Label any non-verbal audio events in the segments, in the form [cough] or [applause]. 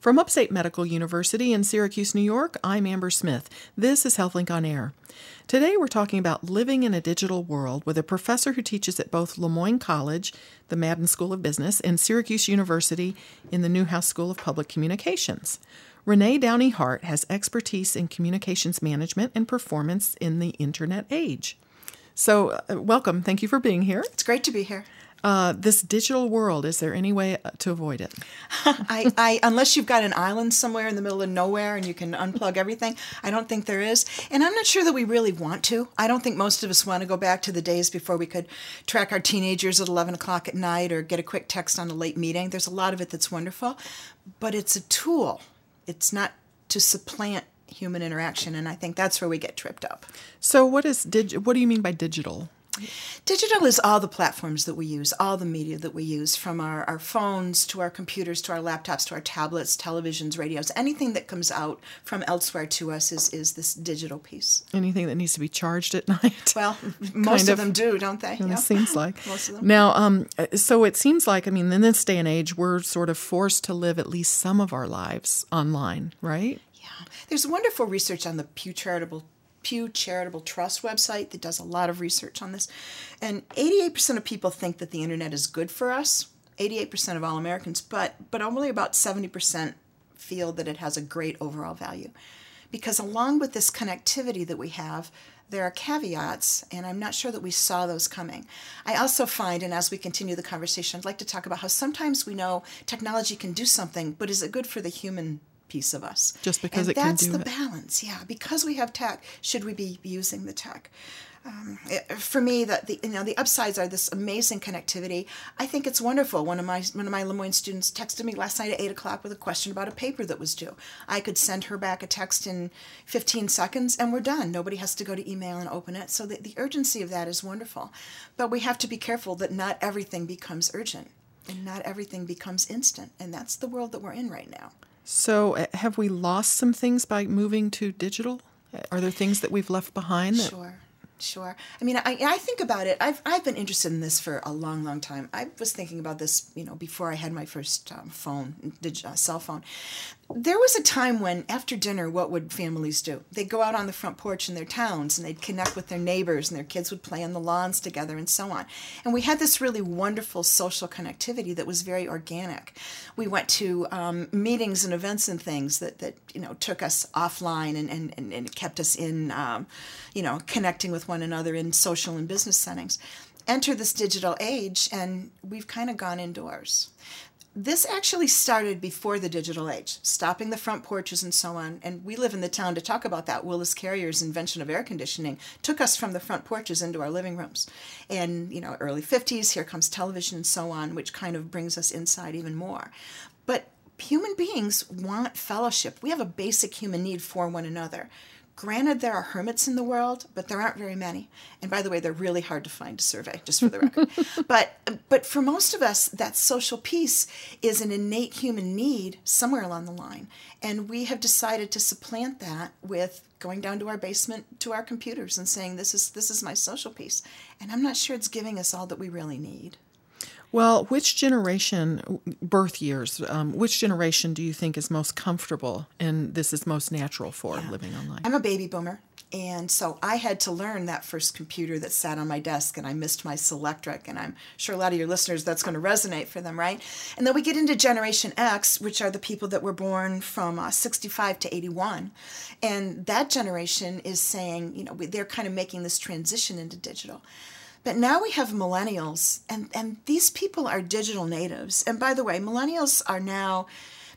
From Upstate Medical University in Syracuse, New York, I'm Amber Smith. This is HealthLink on Air. Today we're talking about living in a digital world with a professor who teaches at both Le Moyne College, the Madden School of Business, and Syracuse University in the Newhouse School of Public Communications. Renee Downey Hart has expertise in communications management and performance in the internet age. So, uh, welcome. Thank you for being here. It's great to be here. Uh, this digital world, is there any way to avoid it? [laughs] I, I, unless you've got an island somewhere in the middle of nowhere and you can unplug everything, I don't think there is. And I'm not sure that we really want to. I don't think most of us want to go back to the days before we could track our teenagers at 11 o'clock at night or get a quick text on a late meeting. There's a lot of it that's wonderful, but it's a tool. It's not to supplant human interaction, and I think that's where we get tripped up. So, what is dig- What do you mean by digital? Digital is all the platforms that we use, all the media that we use, from our, our phones to our computers to our laptops to our tablets, televisions, radios. Anything that comes out from elsewhere to us is, is this digital piece. Anything that needs to be charged at [laughs] night? Well, [laughs] most of, of, them do, don't they? It seems like. [laughs] most of them. Now, um, so it seems like, I mean, in this day and age, we're sort of forced to live at least some of our lives online, right? Yeah. There's wonderful research on the Pew Charitable Pew Charitable Trust website that does a lot of research on this. And 88% of people think that the internet is good for us. 88% of all Americans, but but only about 70% feel that it has a great overall value. Because along with this connectivity that we have, there are caveats, and I'm not sure that we saw those coming. I also find, and as we continue the conversation, I'd like to talk about how sometimes we know technology can do something, but is it good for the human piece of us. Just because and it that's can do it. That's the it. balance, yeah. Because we have tech, should we be using the tech? Um, it, for me, that the you know the upsides are this amazing connectivity. I think it's wonderful. One of my one of my Le Moyne students texted me last night at eight o'clock with a question about a paper that was due. I could send her back a text in fifteen seconds, and we're done. Nobody has to go to email and open it. So the, the urgency of that is wonderful, but we have to be careful that not everything becomes urgent and not everything becomes instant, and that's the world that we're in right now. So, uh, have we lost some things by moving to digital? Are there things that we've left behind? That- Sure. Sure. I mean, I, I think about it. I've, I've been interested in this for a long, long time. I was thinking about this, you know, before I had my first um, phone, uh, cell phone. There was a time when, after dinner, what would families do? They'd go out on the front porch in their towns and they'd connect with their neighbors, and their kids would play on the lawns together, and so on. And we had this really wonderful social connectivity that was very organic. We went to um, meetings and events and things that, that you know took us offline and, and, and, and kept us in, um, you know, connecting with one another in social and business settings. Enter this digital age, and we've kind of gone indoors this actually started before the digital age, stopping the front porches and so on. And we live in the town to talk about that. Willis Carrier's invention of air conditioning took us from the front porches into our living rooms. And, you know, early 50s, here comes television and so on, which kind of brings us inside even more. But human beings want fellowship. We have a basic human need for one another. Granted, there are hermits in the world, but there aren't very many. And by the way, they're really hard to find to survey, just for the record. [laughs] but but for most of us, that social piece is an innate human need somewhere along the line, and we have decided to supplant that with going down to our basement to our computers and saying this is this is my social piece. And I'm not sure it's giving us all that we really need. Well, which generation, birth years, um, which generation do you think is most comfortable and this is most natural for yeah. living online? I'm a baby boomer. And so I had to learn that first computer that sat on my desk, and I missed my Selectric. And I'm sure a lot of your listeners, that's going to resonate for them, right? And then we get into Generation X, which are the people that were born from uh, 65 to 81. And that generation is saying, you know, they're kind of making this transition into digital. But now we have millennials, and, and these people are digital natives. And by the way, millennials are now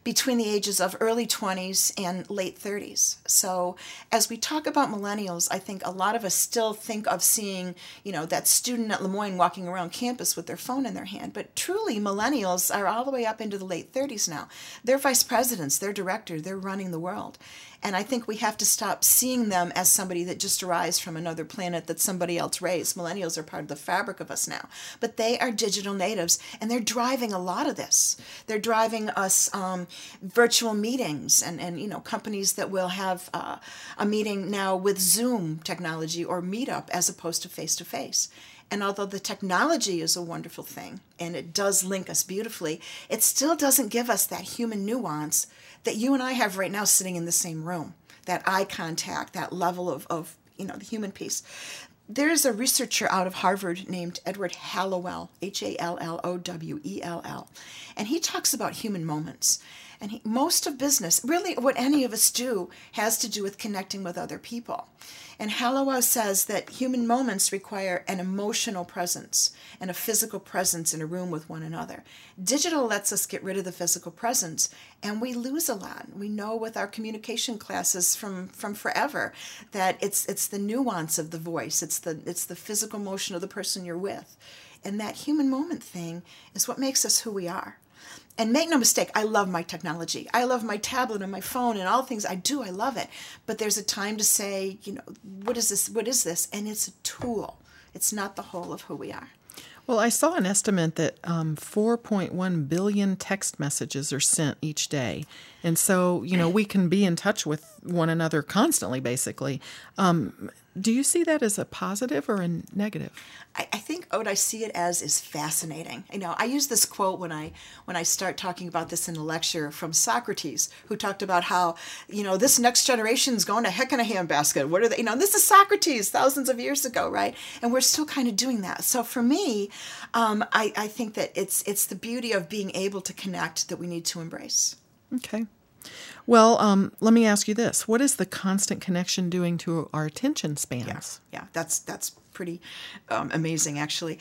between the ages of early 20s and late 30s. So as we talk about millennials, I think a lot of us still think of seeing, you know, that student at Le Moyne walking around campus with their phone in their hand. But truly, millennials are all the way up into the late 30s now. They're vice presidents, they're director, they're running the world. And I think we have to stop seeing them as somebody that just arrives from another planet that somebody else raised. Millennials are part of the fabric of us now. But they are digital natives, and they're driving a lot of this. They're driving us um, virtual meetings and, and, you know, companies that will have uh, a meeting now with Zoom technology or Meetup as opposed to face to face. And although the technology is a wonderful thing and it does link us beautifully, it still doesn't give us that human nuance that you and I have right now sitting in the same room. That eye contact, that level of, of you know, the human piece. There is a researcher out of Harvard named Edward Hallowell, H A L L O W E L L, and he talks about human moments. And he, most of business, really what any of us do, has to do with connecting with other people. And Hallowell says that human moments require an emotional presence and a physical presence in a room with one another. Digital lets us get rid of the physical presence, and we lose a lot. We know with our communication classes from, from forever that it's it's the nuance of the voice, it's the it's the physical motion of the person you're with. And that human moment thing is what makes us who we are and make no mistake, I love my technology. I love my tablet and my phone and all things. I do. I love it. But there's a time to say, you know, what is this? What is this? And it's a tool. It's not the whole of who we are. Well, I saw an estimate that um, 4.1 billion text messages are sent each day. And so, you know, we can be in touch with one another constantly, basically. Um, do you see that as a positive or a negative? I, I, think what I see it as is fascinating. You know, I use this quote when I when I start talking about this in a lecture from Socrates, who talked about how you know this next generation is going to heck in a handbasket. What are they? You know, this is Socrates thousands of years ago, right? And we're still kind of doing that. So for me, um, I, I think that it's it's the beauty of being able to connect that we need to embrace. Okay. Well, um, let me ask you this: What is the constant connection doing to our attention spans? Yeah, yeah that's that's pretty um, amazing, actually.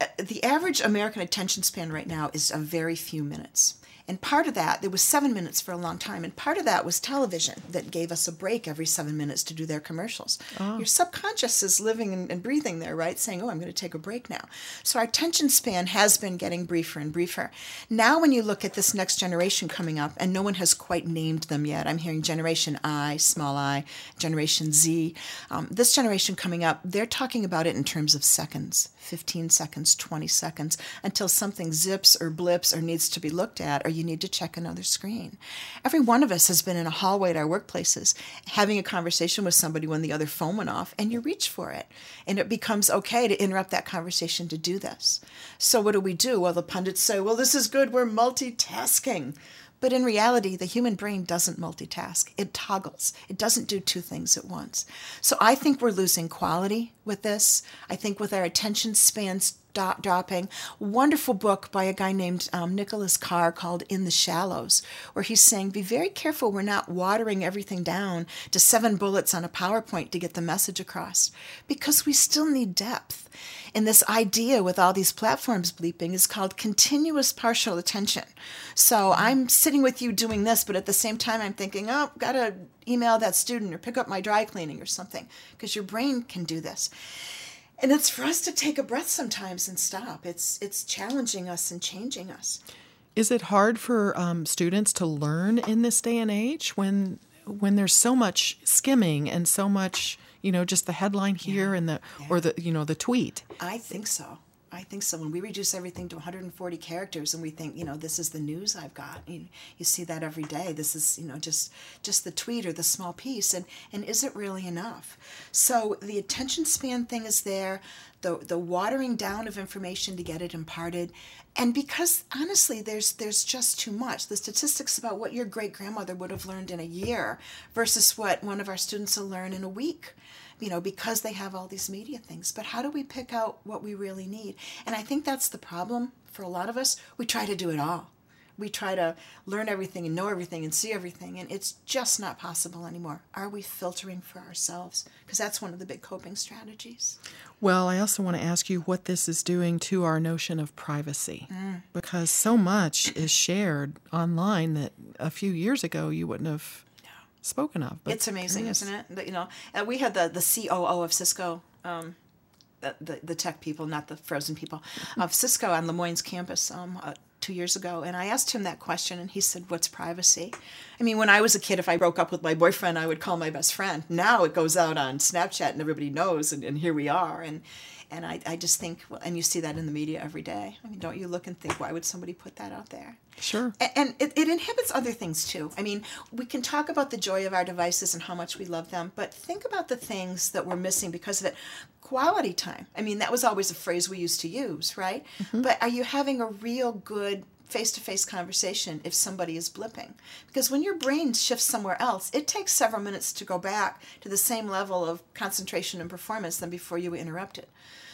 Uh, the average American attention span right now is a very few minutes. And part of that, there was seven minutes for a long time, and part of that was television that gave us a break every seven minutes to do their commercials. Oh. Your subconscious is living and, and breathing there, right? Saying, oh, I'm going to take a break now. So our attention span has been getting briefer and briefer. Now, when you look at this next generation coming up, and no one has quite named them yet, I'm hearing Generation I, small i, Generation Z. Um, this generation coming up, they're talking about it in terms of seconds 15 seconds, 20 seconds, until something zips or blips or needs to be looked at, or you need to check another screen. Every one of us has been in a hallway at our workplaces having a conversation with somebody when the other phone went off, and you reach for it. And it becomes okay to interrupt that conversation to do this. So, what do we do? Well, the pundits say, well, this is good, we're multitasking. But in reality, the human brain doesn't multitask. It toggles. It doesn't do two things at once. So I think we're losing quality with this. I think with our attention spans dropping. Wonderful book by a guy named um, Nicholas Carr called In the Shallows, where he's saying, Be very careful we're not watering everything down to seven bullets on a PowerPoint to get the message across, because we still need depth. And this idea with all these platforms bleeping is called continuous partial attention. So I'm sitting with you doing this, but at the same time, I'm thinking, oh, gotta email that student or pick up my dry cleaning or something, because your brain can do this and it's for us to take a breath sometimes and stop. It's it's challenging us and changing us. Is it hard for um, students to learn in this day and age when when there's so much skimming and so much you know just the headline here yeah, and the yeah. or the you know the tweet? I think so I think so. When we reduce everything to 140 characters, and we think, you know, this is the news I've got. You, you see that every day. This is, you know, just just the tweet or the small piece, and and is it really enough? So the attention span thing is there, the the watering down of information to get it imparted, and because honestly, there's there's just too much. The statistics about what your great grandmother would have learned in a year versus what one of our students will learn in a week you know, because they have all these media things. But how do we pick out what we really need? And I think that's the problem for a lot of us. We try to do it all. We try to learn everything and know everything and see everything, and it's just not possible anymore. Are we filtering for ourselves? Because that's one of the big coping strategies. Well, I also want to ask you what this is doing to our notion of privacy. Mm. Because so much is shared online that a few years ago you wouldn't have spoken of. it's amazing, isn't it? That, You know, uh, we had the the COO of Cisco. Um, the, the tech people, not the frozen people, of Cisco on Le Moyne's campus um, uh, two years ago. And I asked him that question, and he said, What's privacy? I mean, when I was a kid, if I broke up with my boyfriend, I would call my best friend. Now it goes out on Snapchat, and everybody knows, and, and here we are. And And I, I just think, well, and you see that in the media every day. I mean, don't you look and think, why would somebody put that out there? Sure. A- And it, it inhibits other things too. I mean, we can talk about the joy of our devices and how much we love them, but think about the things that we're missing because of it. Quality time. I mean, that was always a phrase we used to use, right? Mm-hmm. But are you having a real good face to face conversation if somebody is blipping? Because when your brain shifts somewhere else, it takes several minutes to go back to the same level of concentration and performance than before you were interrupted.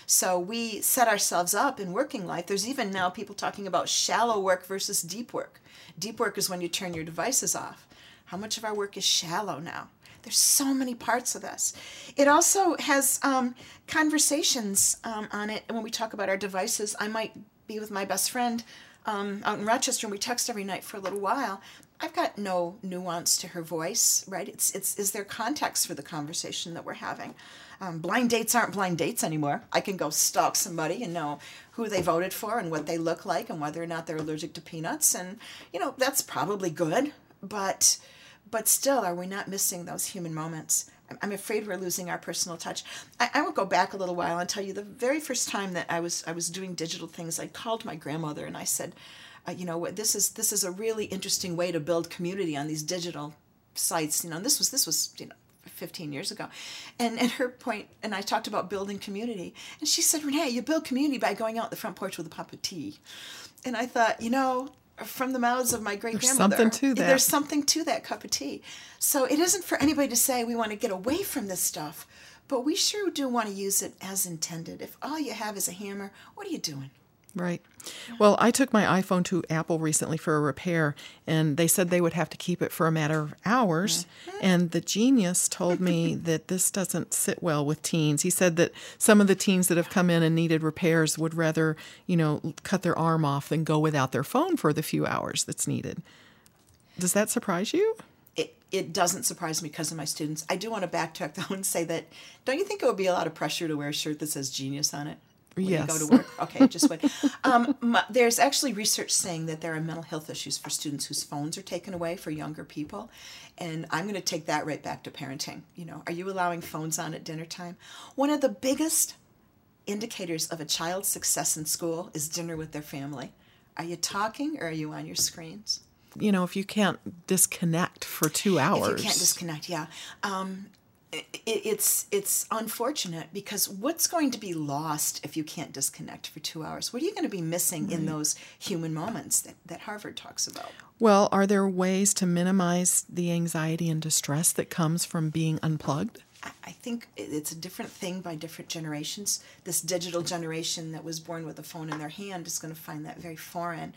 So we set ourselves up in working life. There's even now people talking about shallow work versus deep work. Deep work is when you turn your devices off. How much of our work is shallow now? There's so many parts of this. It also has um, conversations um, on it. When we talk about our devices, I might be with my best friend um, out in Rochester and we text every night for a little while. I've got no nuance to her voice, right? It's it's is there context for the conversation that we're having? Um, blind dates aren't blind dates anymore. I can go stalk somebody and know who they voted for and what they look like and whether or not they're allergic to peanuts, and you know that's probably good. But but still, are we not missing those human moments? I'm- afraid we're losing our personal touch. I, I will go back a little while and tell you the very first time that I was I was doing digital things. I called my grandmother and I said, uh, you know, this is this is a really interesting way to build community on these digital sites. You know, this was this was you know. 15 years ago and and her point and i talked about building community and she said renee you build community by going out the front porch with a cup of tea and i thought you know from the mouths of my great grandmother something to that. there's something to that cup of tea. So it isn't for anybody to say we want to get away from this stuff, but we sure do want to use it as intended. If all you have is a hammer, what are you doing? Right. Well, I took my iPhone to Apple recently for a repair, and they said they would have to keep it for a matter of hours. Mm-hmm. And the genius told me [laughs] that this doesn't sit well with teens. He said that some of the teens that have come in and needed repairs would rather, you know, cut their arm off than go without their phone for the few hours that's needed. Does that surprise you? It, it doesn't surprise me because of my students. I do want to backtrack though and say that don't you think it would be a lot of pressure to wear a shirt that says genius on it? When Yes. You go to work. Okay, just wait. [laughs] Um, my, there's actually research saying that there are mental health issues for students whose phones are taken away for younger people, and I'm going to take that right back to parenting. You know, are you allowing phones on at dinner time? One of the biggest indicators of a child's success in school is dinner with their family. Are you talking or are you on your screens? You know, if you can't disconnect for two hours. If you can't disconnect, yeah. Um, it's it's unfortunate because what's going to be lost if you can't disconnect for two hours? What are you going to be missing in those human moments that, that Harvard talks about? Well, are there ways to minimize the anxiety and distress that comes from being unplugged? I- think it's a different thing by different generations. This digital generation that was born with a phone in their hand is going to find that very foreign.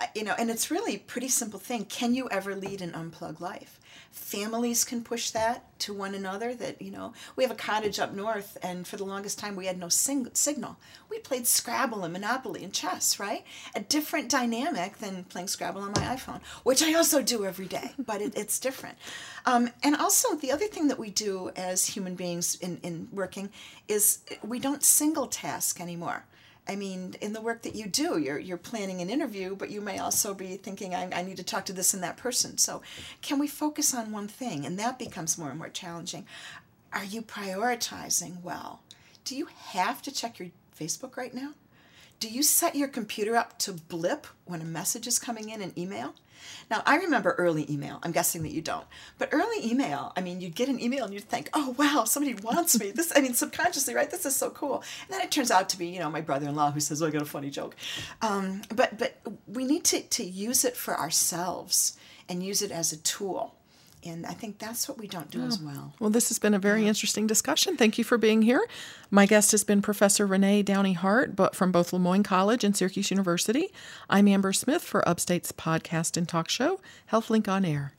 Uh, you know, and it's really a pretty simple thing. Can you ever lead an unplugged life? Families can push that to one another. That you know, we have a cottage up north, and for the longest time we had no sing- signal. We played Scrabble and Monopoly and chess, right? A different dynamic than playing Scrabble on my iPhone, which I also do every day, but it, it's different. Um, and also, the other thing that we do as human beings in, in working is we don't single task anymore. I mean, in the work that you do, you're, you're planning an interview, but you may also be thinking, I, I need to talk to this and that person. So, can we focus on one thing? And that becomes more and more challenging. Are you prioritizing well? Do you have to check your Facebook right now? Do you set your computer up to blip when a message is coming in an email? Now, I remember early email. I'm guessing that you don't. But early email, I mean, you'd get an email and you'd think, oh, wow, somebody wants me. This, I mean, subconsciously, right? This is so cool. And then it turns out to be, you know, my brother in law who says, oh, I got a funny joke. Um, but, but we need to, to use it for ourselves and use it as a tool. And I think that's what we don't do as oh. well. Well, this has been a very interesting discussion. Thank you for being here. My guest has been Professor Renee Downey Hart, but from both Le Moyne College and Syracuse University. I'm Amber Smith for Upstate's podcast and talk show, HealthLink on Air.